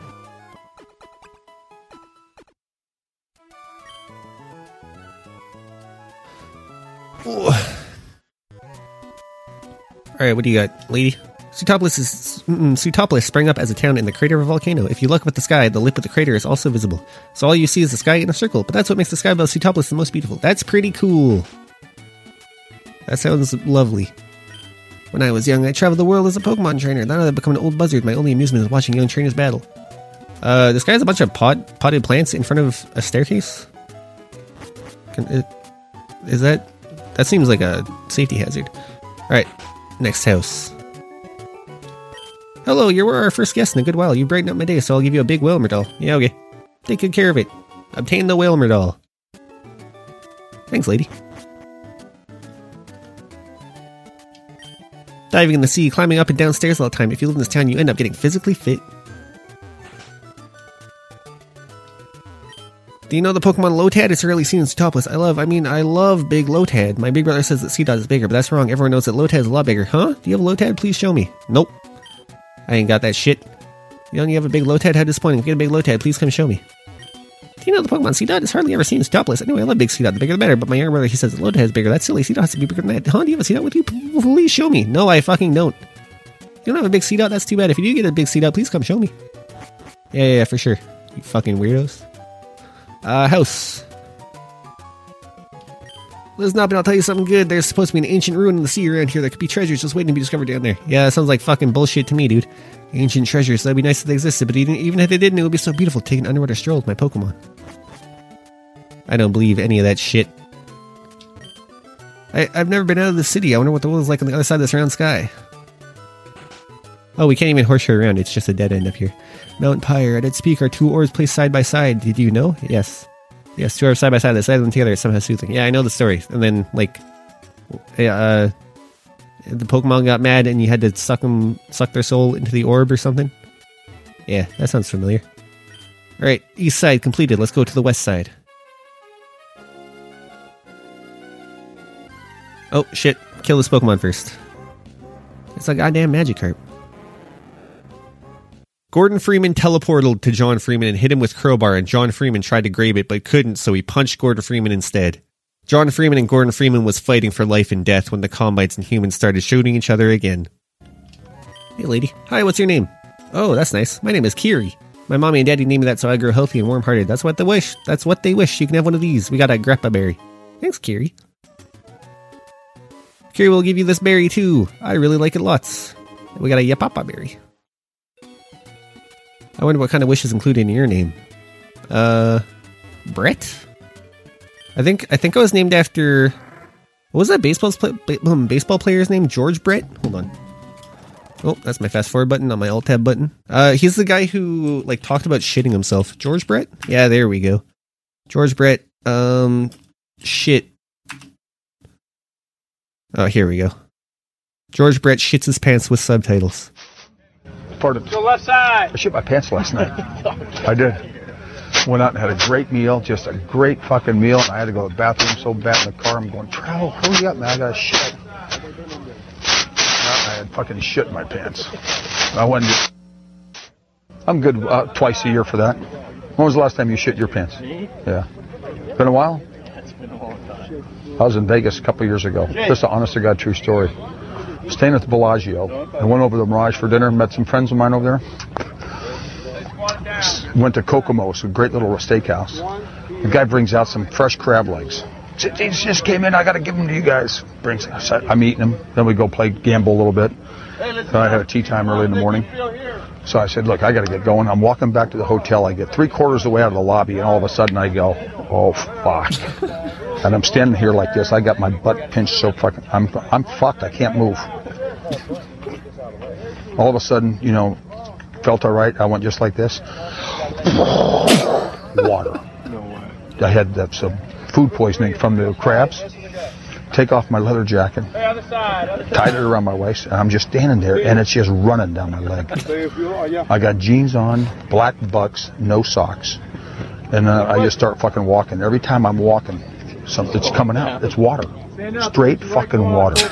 All right, what do you got, lady? Sootopolis is mm, Sootopolis sprang up as a town in the crater of a volcano. If you look up at the sky, the lip of the crater is also visible. So all you see is the sky in a circle. But that's what makes the sky above Sootopolis the most beautiful. That's pretty cool. That sounds lovely. When I was young, I traveled the world as a Pokemon trainer. Now that I've become an old buzzard. My only amusement is watching young trainers battle. Uh, this guy has a bunch of pot potted plants in front of a staircase. Can it, is that? That seems like a safety hazard. All right, Next house. Hello, you're our first guest in a good while. You brighten up my day, so I'll give you a big Wailmer doll. Yeah, okay. Take good care of it. Obtain the Wailmer doll. Thanks, lady. Diving in the sea, climbing up and down stairs all the time. If you live in this town, you end up getting physically fit. Do you know the Pokemon Lotad? It's rarely seen in Sootopolis. I love, I mean, I love big Lotad. My big brother says that Sea Seedot is bigger, but that's wrong. Everyone knows that Lotad is a lot bigger. Huh? Do you have a Lotad? Please show me. Nope. I ain't got that shit. You don't have a big Lotad? How disappointing. If you get a big Lotad, please come show me. Do you know the Pokemon Seedot is hardly ever seen in topless? Anyway, I love big Seedot. The bigger the better, but my younger brother, he says that Lotad is bigger. That's silly. Seedot has to be bigger than that. Huh? Do you have a Seedot with you? Please show me. No, I fucking don't. You don't have a big Seedot? That's too bad. If you do get a big Seedot, please come show me. Yeah, yeah, yeah, for sure. You fucking weirdos. Uh, house. Listen up and I'll tell you something good. There's supposed to be an ancient ruin in the sea around here. There could be treasures just waiting to be discovered down there. Yeah, that sounds like fucking bullshit to me, dude. Ancient treasures. That'd be nice if they existed, but even, even if they didn't, it would be so beautiful taking an underwater stroll with my Pokemon. I don't believe any of that shit. I, I've never been out of the city. I wonder what the world is like on the other side of this round sky. Oh, we can't even horseshoe around. It's just a dead end up here. Mount Pyre. At its peak are two orbs placed side by side. Did you know? Yes. Yes, two orbs side by side. The side them together is somehow soothing. Yeah, I know the story. And then, like, uh, the Pokemon got mad and you had to suck them, suck their soul into the orb or something. Yeah, that sounds familiar. All right, east side completed. Let's go to the west side. Oh shit! Kill this Pokemon first. It's a goddamn Magikarp. Gordon Freeman teleported to John Freeman and hit him with crowbar, and John Freeman tried to grab it but couldn't, so he punched Gordon Freeman instead. John Freeman and Gordon Freeman was fighting for life and death when the Combines and humans started shooting each other again. Hey, lady. Hi, what's your name? Oh, that's nice. My name is Kiri. My mommy and daddy named me that so I grow healthy and warm-hearted. That's what they wish. That's what they wish. You can have one of these. We got a grappa berry. Thanks, Kiri. Kiri will give you this berry too. I really like it lots. We got a yapapa berry. I wonder what kind of wishes included in your name. Uh, Brett. I think I think I was named after. What was that baseball play, um, baseball player's name? George Brett. Hold on. Oh, that's my fast forward button on my alt tab button. Uh, he's the guy who like talked about shitting himself. George Brett. Yeah, there we go. George Brett. Um, shit. Oh, here we go. George Brett shits his pants with subtitles. Part of The left side. I shit my pants last night. I did. Went out and had a great meal, just a great fucking meal. And I had to go to the bathroom so bad in the car. I'm going, Travel, hurry up, man. I got to shit. I had fucking shit in my pants. I went. and- I'm good uh, twice a year for that. When was the last time you shit your pants? Yeah. Been a while? Yeah, it's been a long time. I was in Vegas a couple years ago. This is an honest to God true story. Staying at the Bellagio. I went over to the Mirage for dinner, met some friends of mine over there. Went to Kokomo's, a great little steakhouse. The guy brings out some fresh crab legs. These just came in. I got to give them to you guys. Brings. I'm eating them. Then we go play gamble a little bit. Then I had a tea time early in the morning. So I said, look, I got to get going. I'm walking back to the hotel. I get three quarters of the way out of the lobby, and all of a sudden I go, oh fuck. And I'm standing here like this. I got my butt pinched so fucking. I'm I'm fucked. I can't move. All of a sudden, you know, felt all right. I went just like this. Water. No way. I had uh, some food poisoning from the crabs. Take off my leather jacket, tied it around my waist, and I'm just standing there, and it's just running down my leg. I got jeans on, black bucks, no socks, and uh, I just start fucking walking. Every time I'm walking, something's coming out. It's water, straight fucking water.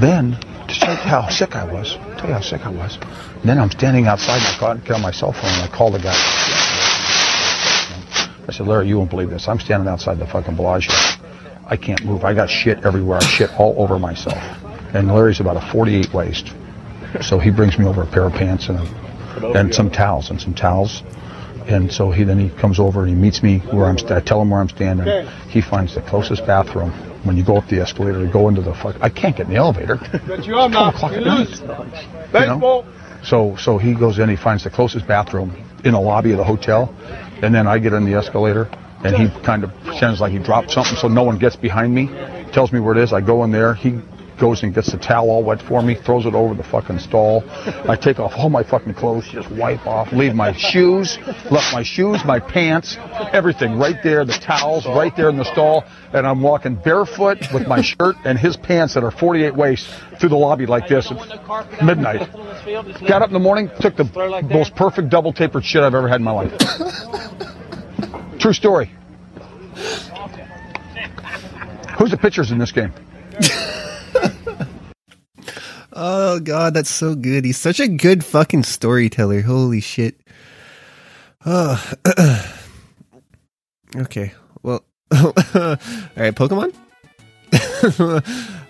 Then, show you how sick I was, tell you how sick I was. Then I'm standing outside and I got get on my cell phone and I call the guy. I said, Larry, you won't believe this. I'm standing outside the fucking Bellagio. I can't move. I got shit everywhere. I shit all over myself. And Larry's about a 48 waist. So he brings me over a pair of pants and, a, and some towels and some towels. And so he then he comes over and he meets me where I'm. I tell him where I'm standing. He finds the closest bathroom. When you go up the escalator to go into the fuck, I can't get in the elevator. But you are not. o'clock You at night. lose. You know? So so he goes in, he finds the closest bathroom in the lobby of the hotel, and then I get in the escalator, and he kind of pretends like he dropped something, so no one gets behind me. Tells me where it is. I go in there. He goes and gets the towel all wet for me, throws it over the fucking stall. I take off all my fucking clothes, just wipe off, leave my shoes, left my shoes, my pants, everything right there, the towels right there in the stall, and I'm walking barefoot with my shirt and his pants that are 48 waist through the lobby like this at midnight. Got up in the morning, took the most perfect double tapered shit I've ever had in my life. True story. Who's the pitchers in this game? Oh god, that's so good. He's such a good fucking storyteller. Holy shit. Oh. okay. Well, all right, Pokemon.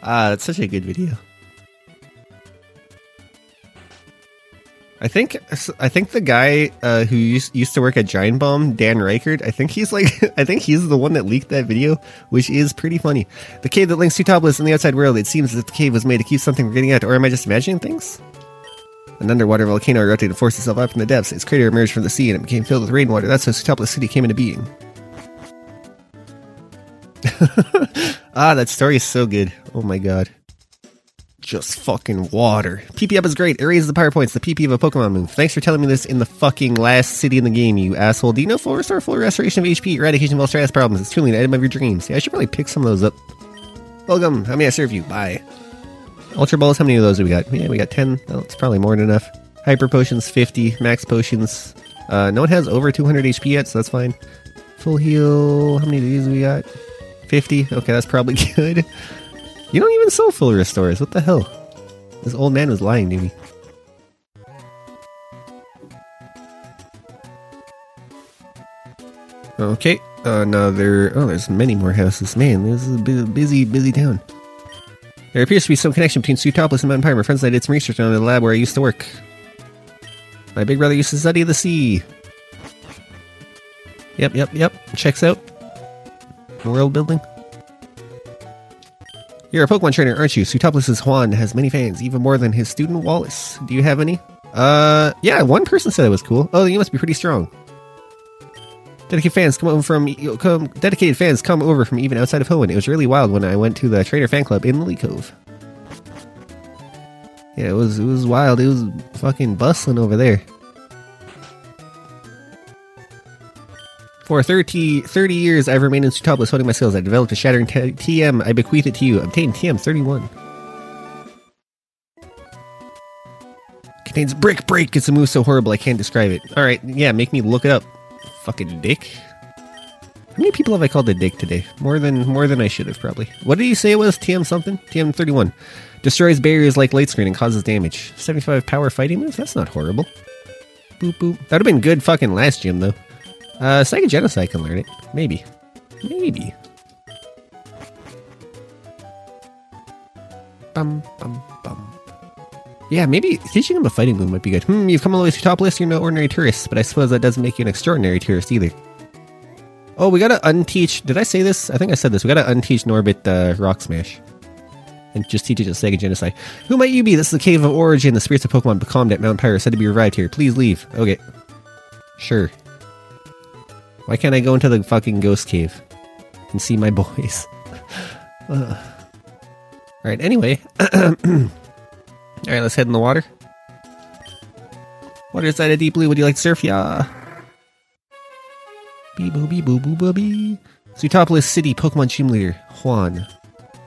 ah, that's such a good video. I think I think the guy uh, who used, used to work at Giant Bomb, Dan Ryckert, I think he's like I think he's the one that leaked that video, which is pretty funny. The cave that links to Topless in the outside world. It seems that the cave was made to keep something from getting out, or am I just imagining things? An underwater volcano erupted and forced itself up from the depths. Its crater emerged from the sea and it became filled with rainwater. That's how Sootopolis City came into being. ah, that story is so good. Oh my god. Just fucking water. PP up is great. It raises the power points. The PP of a Pokemon move. Thanks for telling me this in the fucking last city in the game, you asshole. Do you know full restore, full restoration of HP, eradication of all stress problems? It's truly an item of your dreams. Yeah, I should probably pick some of those up. Welcome. How may I serve you? Bye. Ultra Balls, how many of those do we got? Yeah, we got 10. Oh, it's probably more than enough. Hyper Potions, 50. Max Potions. Uh, no one has over 200 HP yet, so that's fine. Full heal. How many of these we got? 50. Okay, that's probably good. You don't even sell full restores. What the hell? This old man was lying to me. Okay, another. Oh, there's many more houses. Man, this is a bu- busy, busy town. There appears to be some connection between Sootopolis and Mount Pyre. My friends and I did some research on the lab where I used to work. My big brother used to study the sea. Yep, yep, yep. Checks out. World building. You're a Pokemon trainer, aren't you? Sootopolis' Juan has many fans, even more than his student Wallace. Do you have any? Uh, yeah, one person said it was cool. Oh, you must be pretty strong. Dedicated fans come over from come, dedicated fans come over from even outside of Hoenn. It was really wild when I went to the Trainer fan club in Lilycove. Yeah, it was it was wild. It was fucking bustling over there. For 30, 30 years, I've remained in Sootopolis honing my skills. I developed a shattering t- TM. I bequeath it to you. Obtain TM 31. Contains brick break. It's a move so horrible I can't describe it. Alright, yeah, make me look it up. Fucking dick. How many people have I called a dick today? More than more than I should have probably. What did you say it was? TM something? TM 31. Destroys barriers like light screen and causes damage. 75 power fighting move? That's not horrible. Boop boop. That'd have been good fucking last gym though. Uh, Psychic Genocide can learn it. Maybe. Maybe. Bum, bum, bum. Yeah, maybe teaching him a fighting move might be good. Hmm, you've come all the way to top list, you're no ordinary tourist, but I suppose that doesn't make you an extraordinary tourist either. Oh, we gotta unteach. Did I say this? I think I said this. We gotta unteach Norbit uh, Rock Smash. And just teach it to Sega Genocide. Who might you be? This is the Cave of Origin. The spirits of Pokemon becalmed at Mount Pyre said to be revived here. Please leave. Okay. Sure. Why can't I go into the fucking ghost cave and see my boys? Alright, anyway. Alright, let's head in the water. Water side of deep blue. Would you like to surf? Yeah. Bee boo bee boo boo boo bee. Sootopolis City Pokemon Gym Leader, Juan.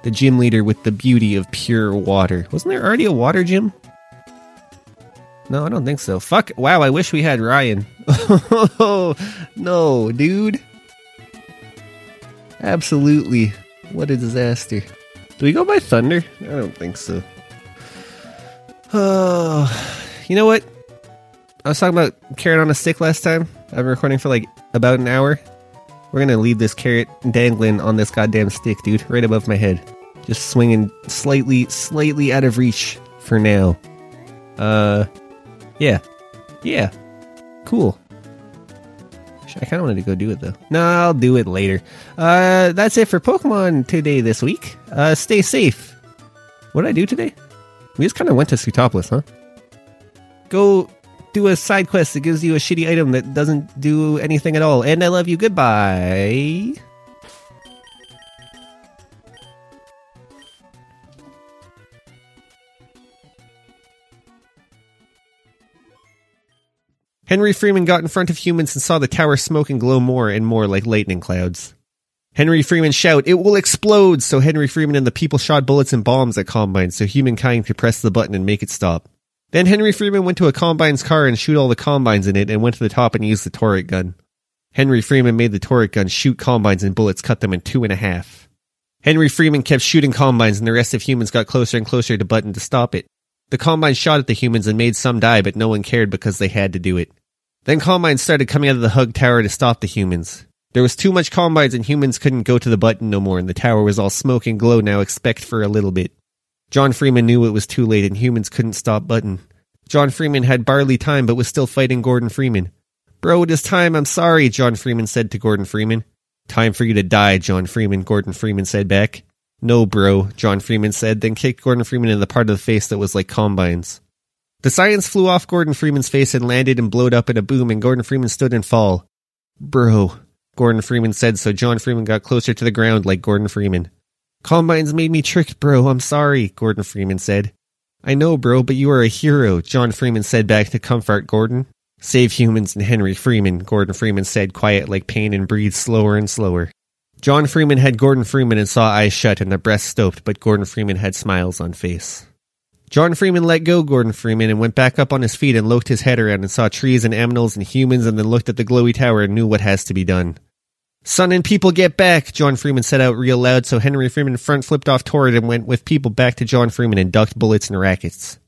The gym leader with the beauty of pure water. Wasn't there already a water gym? No, I don't think so. Fuck. Wow, I wish we had Ryan. no, dude. Absolutely. What a disaster. Do we go by Thunder? I don't think so. Oh, you know what? I was talking about carrot on a stick last time. I've been recording for like about an hour. We're gonna leave this carrot dangling on this goddamn stick, dude, right above my head. Just swinging slightly, slightly out of reach for now. Uh, yeah. Yeah. Cool. I kind of wanted to go do it though. No, I'll do it later. Uh, that's it for Pokemon today this week. Uh, stay safe. What did I do today? We just kind of went to Sootopolis, huh? Go do a side quest that gives you a shitty item that doesn't do anything at all. And I love you. Goodbye. Henry Freeman got in front of humans and saw the tower smoke and glow more and more like lightning clouds. Henry Freeman shout, it will explode! So Henry Freeman and the people shot bullets and bombs at Combine so humankind could press the button and make it stop. Then Henry Freeman went to a Combine's car and shoot all the Combines in it and went to the top and used the Toric gun. Henry Freeman made the Toric gun shoot Combines and bullets cut them in two and a half. Henry Freeman kept shooting Combines and the rest of humans got closer and closer to button to stop it. The Combines shot at the humans and made some die, but no one cared because they had to do it. Then Combines started coming out of the Hug Tower to stop the humans. There was too much Combines and humans couldn't go to the button no more and the tower was all smoke and glow now expect for a little bit. John Freeman knew it was too late and humans couldn't stop button. John Freeman had barely time but was still fighting Gordon Freeman. Bro, it is time, I'm sorry, John Freeman said to Gordon Freeman. Time for you to die, John Freeman, Gordon Freeman said back. No, bro, John Freeman said, then kicked Gordon Freeman in the part of the face that was like Combines. The science flew off Gordon Freeman's face and landed and blowed up in a boom, and Gordon Freeman stood and fall. Bro, Gordon Freeman said, so John Freeman got closer to the ground like Gordon Freeman. Combines made me tricked, bro. I'm sorry, Gordon Freeman said. I know, bro, but you are a hero, John Freeman said back to comfort Gordon. Save humans and Henry Freeman, Gordon Freeman said, quiet like pain and breathed slower and slower. John Freeman had Gordon Freeman and saw eyes shut and the breast stoped, but Gordon Freeman had smiles on face. John Freeman let go Gordon Freeman and went back up on his feet and looked his head around and saw trees and aminals and humans and then looked at the glowy tower and knew what has to be done. Son and people get back, John Freeman said out real loud, so Henry Freeman front flipped off toward and went with people back to John Freeman and ducked bullets and rackets.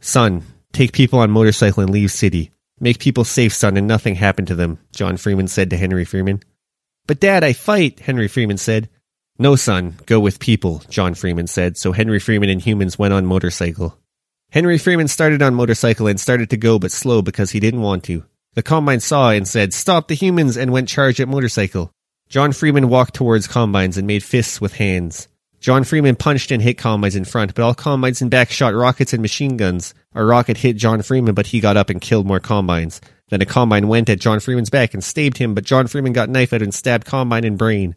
Son, take people on motorcycle and leave city. Make people safe, son, and nothing happen to them, John Freeman said to Henry Freeman. But dad, I fight, Henry Freeman said. No, son, go with people, John Freeman said, so Henry Freeman and humans went on motorcycle. Henry Freeman started on motorcycle and started to go but slow because he didn't want to. The Combine saw and said, Stop the humans, and went charge at motorcycle. John Freeman walked towards Combines and made fists with hands. John Freeman punched and hit Combines in front, but all Combines in back shot rockets and machine guns. A rocket hit John Freeman, but he got up and killed more Combines. Then a Combine went at John Freeman's back and stabbed him, but John Freeman got knife out and stabbed Combine in brain.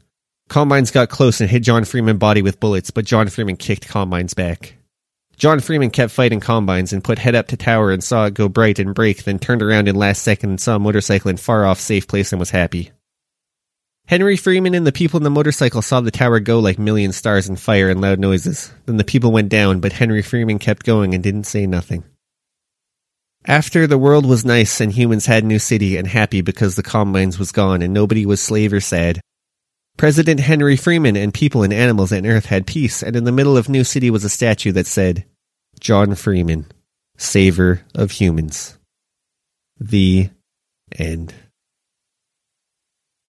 Combines got close and hit John Freeman body with bullets, but John Freeman kicked Combine's back. John Freeman kept fighting combines and put head up to tower and saw it go bright and break, then turned around in last second and saw a motorcycle in far off safe place and was happy. Henry Freeman and the people in the motorcycle saw the tower go like million stars and fire and loud noises. Then the people went down, but Henry Freeman kept going and didn't say nothing. After the world was nice and humans had new city and happy because the combines was gone and nobody was slave or sad. President Henry Freeman and people and animals and earth had peace, and in the middle of New City was a statue that said, John Freeman, Saver of Humans. The end.